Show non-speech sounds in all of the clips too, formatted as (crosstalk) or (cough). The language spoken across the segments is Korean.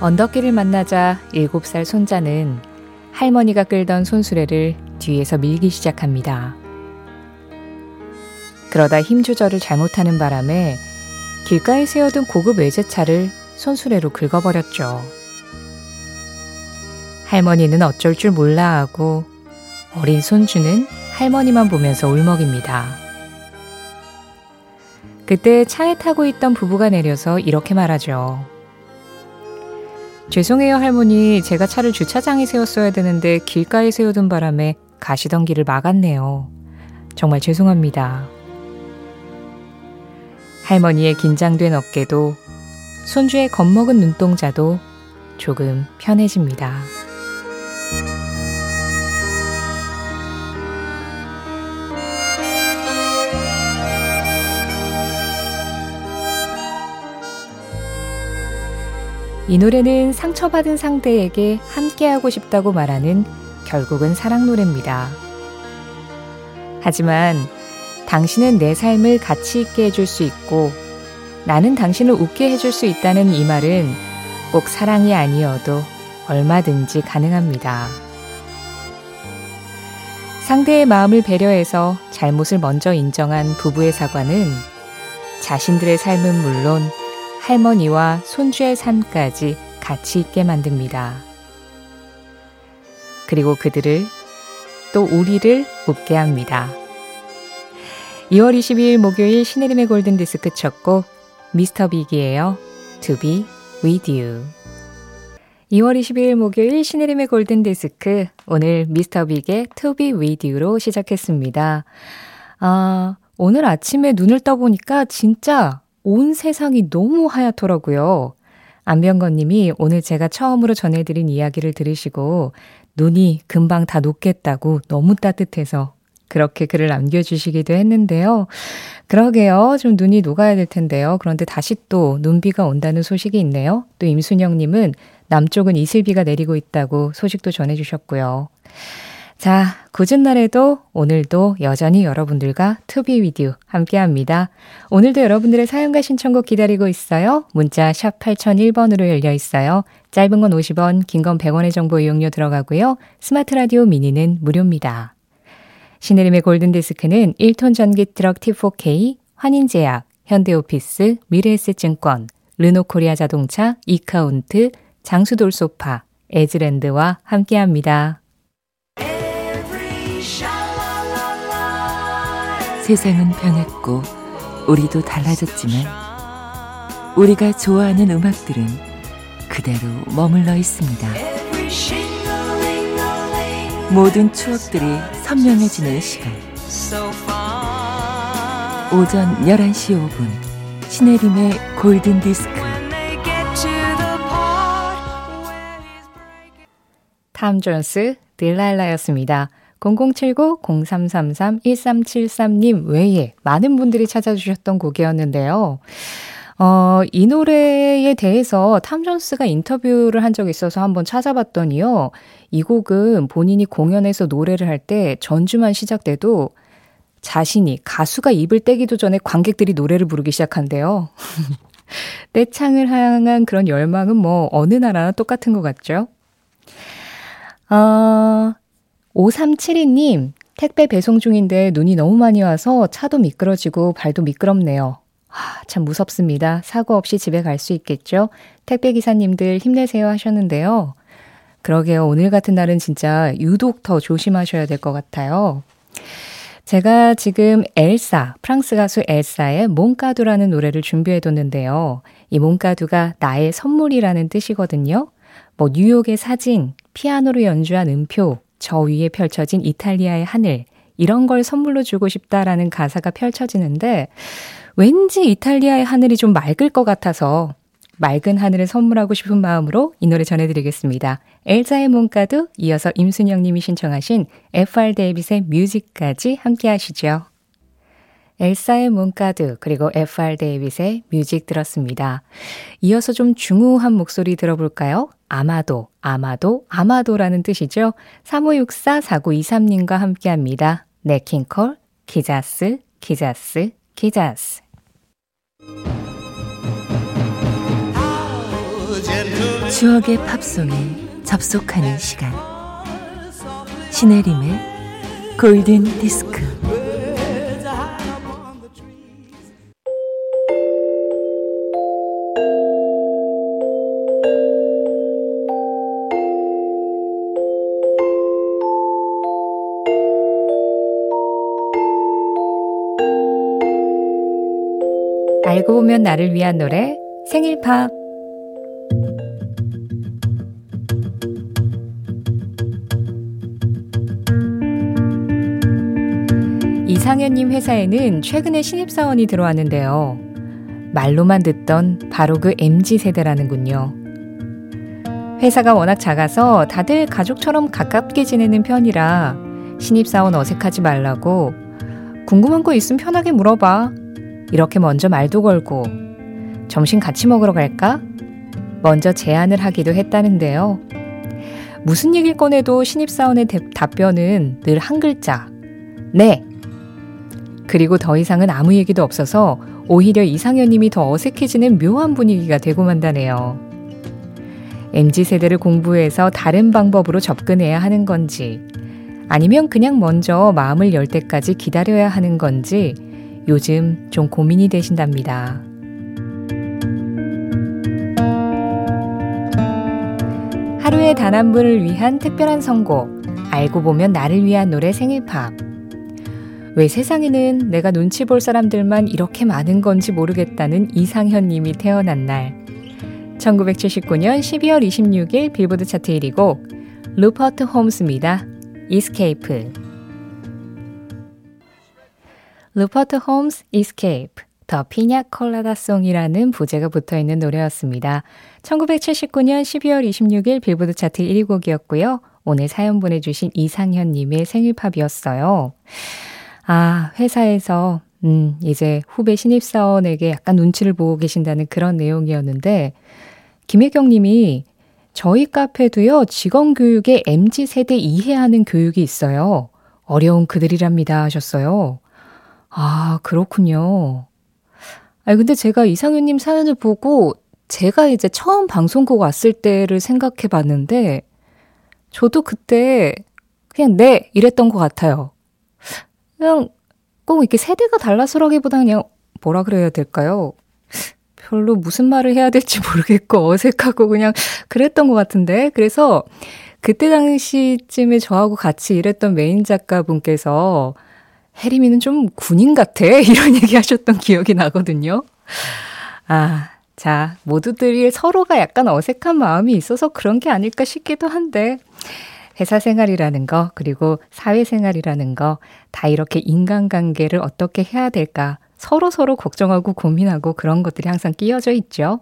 언덕길을 만나자 7살 손자는 할머니가 끌던 손수레를 뒤에서 밀기 시작합니다. 그러다 힘 조절을 잘못하는 바람에 길가에 세워둔 고급 외제차를 손수레로 긁어버렸죠. 할머니는 어쩔 줄 몰라 하고 어린 손주는 할머니만 보면서 울먹입니다. 그때 차에 타고 있던 부부가 내려서 이렇게 말하죠. 죄송해요, 할머니. 제가 차를 주차장에 세웠어야 되는데 길가에 세워둔 바람에 가시던 길을 막았네요. 정말 죄송합니다. 할머니의 긴장된 어깨도 손주의 겁먹은 눈동자도 조금 편해집니다. 이 노래는 상처받은 상대에게 함께하고 싶다고 말하는 결국은 사랑 노래입니다. 하지만 당신은 내 삶을 가치 있게 해줄 수 있고 나는 당신을 웃게 해줄 수 있다는 이 말은 꼭 사랑이 아니어도 얼마든지 가능합니다. 상대의 마음을 배려해서 잘못을 먼저 인정한 부부의 사과는 자신들의 삶은 물론 할머니와 손주의 삶까지 가치 있게 만듭니다. 그리고 그들을 또 우리를 웃게 합니다. 2월 22일 목요일 신혜림의 골든디스크 첫 곡 미스터 빅이에요. To be with you. 2월 22일 목요일 신혜림의 골든디스크 오늘 미스터 빅의 To be with you로 시작했습니다. 아, 오늘 아침에 눈을 떠보니까 진짜 온 세상이 너무 하얗더라고요. 안병건 님이 오늘 제가 처음으로 전해드린 이야기를 들으시고 눈이 금방 다 녹겠다고 너무 따뜻해서 그렇게 글을 남겨주시기도 했는데요. 그러게요. 좀 눈이 녹아야 될 텐데요. 그런데 다시 또 눈비가 온다는 소식이 있네요. 또 임순영님은 남쪽은 이슬비가 내리고 있다고 소식도 전해주셨고요. 자, 궂은 날에도 오늘도 여전히 여러분들과 To Be With You 함께 합니다. 오늘도 여러분들의 사연과 신청곡 기다리고 있어요. 문자 샵 8001번으로 열려 있어요. 짧은 건 50원, 긴 건 100원의 정보 이용료 들어가고요. 스마트 라디오 미니는 무료입니다. 신혜림의 골든디스크는 1톤 전기 트럭 T4K, 환인제약, 현대오피스, 미래에셋증권, 르노코리아 자동차, 이카운트, 장수돌 소파, 에즈랜드와 함께합니다. 세상은 변했고 우리도 달라졌지만 우리가 좋아하는 음악들은 그대로 머물러 있습니다. 모든 추억들이 선명해지는 시간. 오전 11시 5분 신혜림의 골든 디스크. 탐 존스 딜랄라였습니다. 0079-0333-1373님 외에 많은 분들이 찾아주셨던 곡이었는데요. 어, 이 노래에 대해서 탐 존스가 인터뷰를 한 적이 있어서 한번 찾아봤더니요. 이 곡은 본인이 공연에서 노래를 할 때 전주만 시작돼도 자신이 가수가 입을 떼기도 전에 관객들이 노래를 부르기 시작한대요. (laughs) 떼창을 향한 그런 열망은 뭐 어느 나라나 똑같은 것 같죠? 어, 5372님, 택배 배송 중인데 눈이 너무 많이 와서 차도 미끄러지고 발도 미끄럽네요. 아, 참 무섭습니다. 사고 없이 집에 갈 수 있겠죠? 택배 기사님들 힘내세요 하셨는데요. 그러게요. 오늘 같은 날은 진짜 유독 더 조심하셔야 될 것 같아요. 제가 지금 엘사, 프랑스 가수 엘사의 몽카두라는 노래를 준비해뒀는데요. 이 몽카두가 나의 선물이라는 뜻이거든요. 뭐 뉴욕의 사진, 피아노로 연주한 음표, 저 위에 펼쳐진 이탈리아의 하늘, 이런 걸 선물로 주고 싶다라는 가사가 펼쳐지는데, 왠지 이탈리아의 하늘이 좀 맑을 것 같아서 맑은 하늘을 선물하고 싶은 마음으로 이 노래 전해드리겠습니다. 엘자의 Mon cadeau 이어서 임순영 님이 신청하신 FR 데이빗의 Music까지 함께 하시죠. 엘사의 Mon cadeau 그리고 FR 데이빗의 Music 들었습니다. 이어서 좀 중후한 목소리 들어볼까요? 아마도, 아마도, 아마도라는 뜻이죠. 3564-4923님과 함께 합니다. 냇킹콜, Quizás, Quizás, Quizás. How gentle 추억의 팝송에 접속하는 시간 신혜림의 골든 디스크 알고 보면 나를 위한 노래 생일 팝 이상현님 회사에는 최근에 신입사원이 들어왔는데요. 말로만 듣던 바로 그 MZ 세대라는군요. 회사가 워낙 작아서 다들 가족처럼 가깝게 지내는 편이라 신입사원 어색하지 말라고 궁금한 거 있으면 편하게 물어봐. 이렇게 먼저 말도 걸고 점심 같이 먹으러 갈까? 먼저 제안을 하기도 했다는데요. 무슨 얘기를 꺼내도 신입사원의 답변은 늘 한 글자. 네. 그리고 더 이상은 아무 얘기도 없어서 오히려 이상현님이 더 어색해지는 묘한 분위기가 되고 만다네요. MZ세대를 공부해서 다른 방법으로 접근해야 하는 건지, 아니면 그냥 먼저 마음을 열 때까지 기다려야 하는 건지 요즘 좀 고민이 되신답니다. 하루에 단 한 분을 위한 특별한 선곡, 알고 보면 나를 위한 노래 생일팝. 왜 세상에는 내가 눈치 볼 사람들만 이렇게 많은 건지 모르겠다는 이상현 님이 태어난 날. 1979년 12월 26일 빌보드 차트 1위 곡 루퍼트 홈스입니다. Escape. 루퍼트 홈스 Escape. The Piña Colada Song이라는 부제가 붙어 있는 노래였습니다. 1979년 12월 26일 빌보드 차트 1위 곡이었고요. 오늘 사연 보내주신 이상현 님의 생일팝이었어요. 아, 회사에서, 음, 이제 후배 신입사원에게 약간 눈치를 보고 계신다는 그런 내용이었는데, 김혜경 님이 저희 카페도요, 직원 교육에 MZ 세대 이해하는 교육이 있어요. 어려운 그들이랍니다 하셨어요. 아, 그렇군요. 아니, 근데 제가 이상윤님 사연을 보고 제가 이제 처음 방송국 왔을 때를 생각해 봤는데, 저도 그때 그냥 네! 이랬던 것 같아요. 그냥 꼭 이렇게 세대가 달라서라기보다 그냥 뭐라 그래야 될까요? 별로 무슨 말을 해야 될지 (laughs) 모르겠고 어색하고 그냥 그랬던 것 같은데. 그래서 그때 당시쯤에 저하고 같이 일했던 메인 작가분께서 혜림이는 좀 군인 같아. (laughs) 이런 얘기 하셨던 기억이 나거든요. 아, 자, 모두들이 서로가 약간 어색한 마음이 있어서 그런 게 아닐까 싶기도 한데, 회사 생활이라는 거, 그리고 사회 생활이라는 거, 다 이렇게 인간관계를 어떻게 해야 될까, 서로 서로 걱정하고 고민하고 그런 것들이 항상 끼어져 있죠.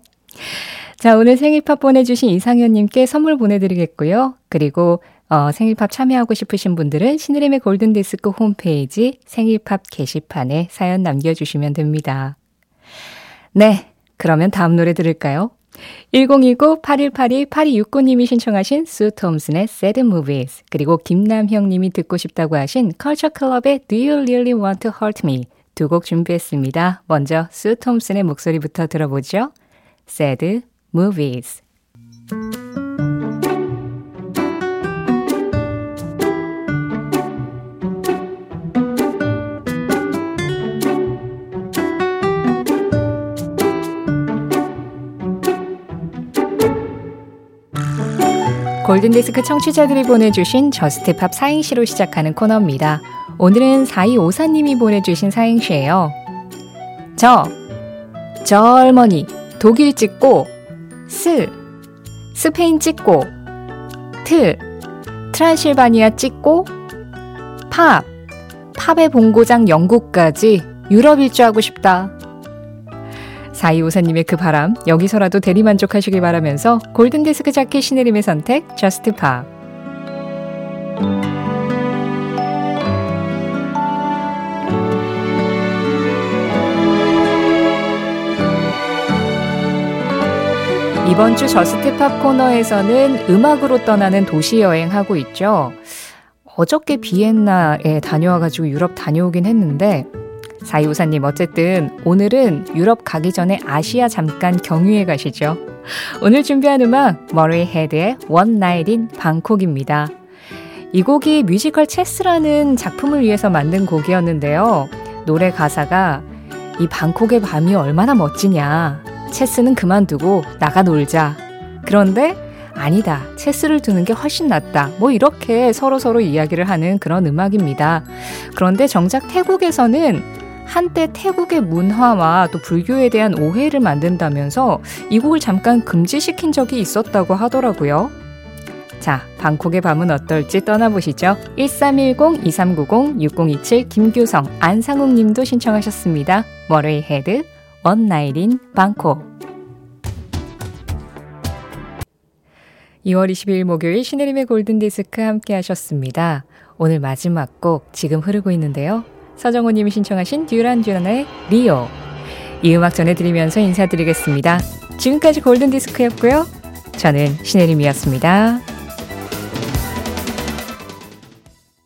자, 오늘 생일팝 보내주신 이상현님께 선물 보내드리겠고요. 그리고 어, 생일팝 참여하고 싶으신 분들은 신의림의 골든디스크 홈페이지 생일팝 게시판에 사연 남겨주시면 됩니다. 네, 그러면 다음 노래 들을까요? 1029-8182-8269님이 신청하신 수 톰슨의 Sad Movies 그리고 김남형님이 듣고 싶다고 하신 컬처 클럽의 Do You Really Want to Hurt Me 두 곡 준비했습니다. 먼저 수 톰슨의 목소리부터 들어보죠. Sad Movies 골든디스크 청취자들이 보내주신 Just Pop 사행시로 시작하는 코너입니다. 오늘은 4254님이 보내주신 사행시예요. 저, 젊은이, 독일 찍고, 스, 스페인 찍고, 트, 트란실바니아 찍고, 팝, 팝의 본고장 영국까지 유럽 일주하고 싶다. 4254님의 그 바람, 여기서라도 대리만족하시길 바라면서 골든디스크 자키 신혜림의 선택, Just Pop. 이번 주 Just Pop 코너에서는 음악으로 떠나는 도시 여행하고 있죠. 어저께 비엔나에 다녀와가지고 유럽 다녀오긴 했는데, 사이오사님 어쨌든 오늘은 유럽 가기 전에 아시아 잠깐 경유해 가시죠. 오늘 준비한 음악 머레이 헤드의 One Night in Bangkok입니다. 이 곡이 뮤지컬 체스라는 작품을 위해서 만든 곡이었는데요. 노래 가사가 이 방콕의 밤이 얼마나 멋지냐. 체스는 그만두고 나가 놀자. 그런데 아니다. 체스를 두는 게 훨씬 낫다. 뭐 이렇게 서로서로 이야기를 하는 그런 음악입니다. 그런데 정작 태국에서는 한때 태국의 문화와 또 불교에 대한 오해를 만든다면서 이 곡을 잠깐 금지시킨 적이 있었다고 하더라고요. 자, 방콕의 밤은 어떨지 떠나보시죠. 1310-2390-6027 김규성, 안상욱 님도 신청하셨습니다. 머레이 헤드, 원나잇인 방콕. 2월 22일 목요일 신혜림의 골든디스크 함께 하셨습니다. 오늘 마지막 곡 지금 흐르고 있는데요. 서정호 님이 신청하신 듀란 듀란의 리오. 이 음악 전해드리면서 인사드리겠습니다. 지금까지 골든디스크였고요. 저는 신혜림이었습니다.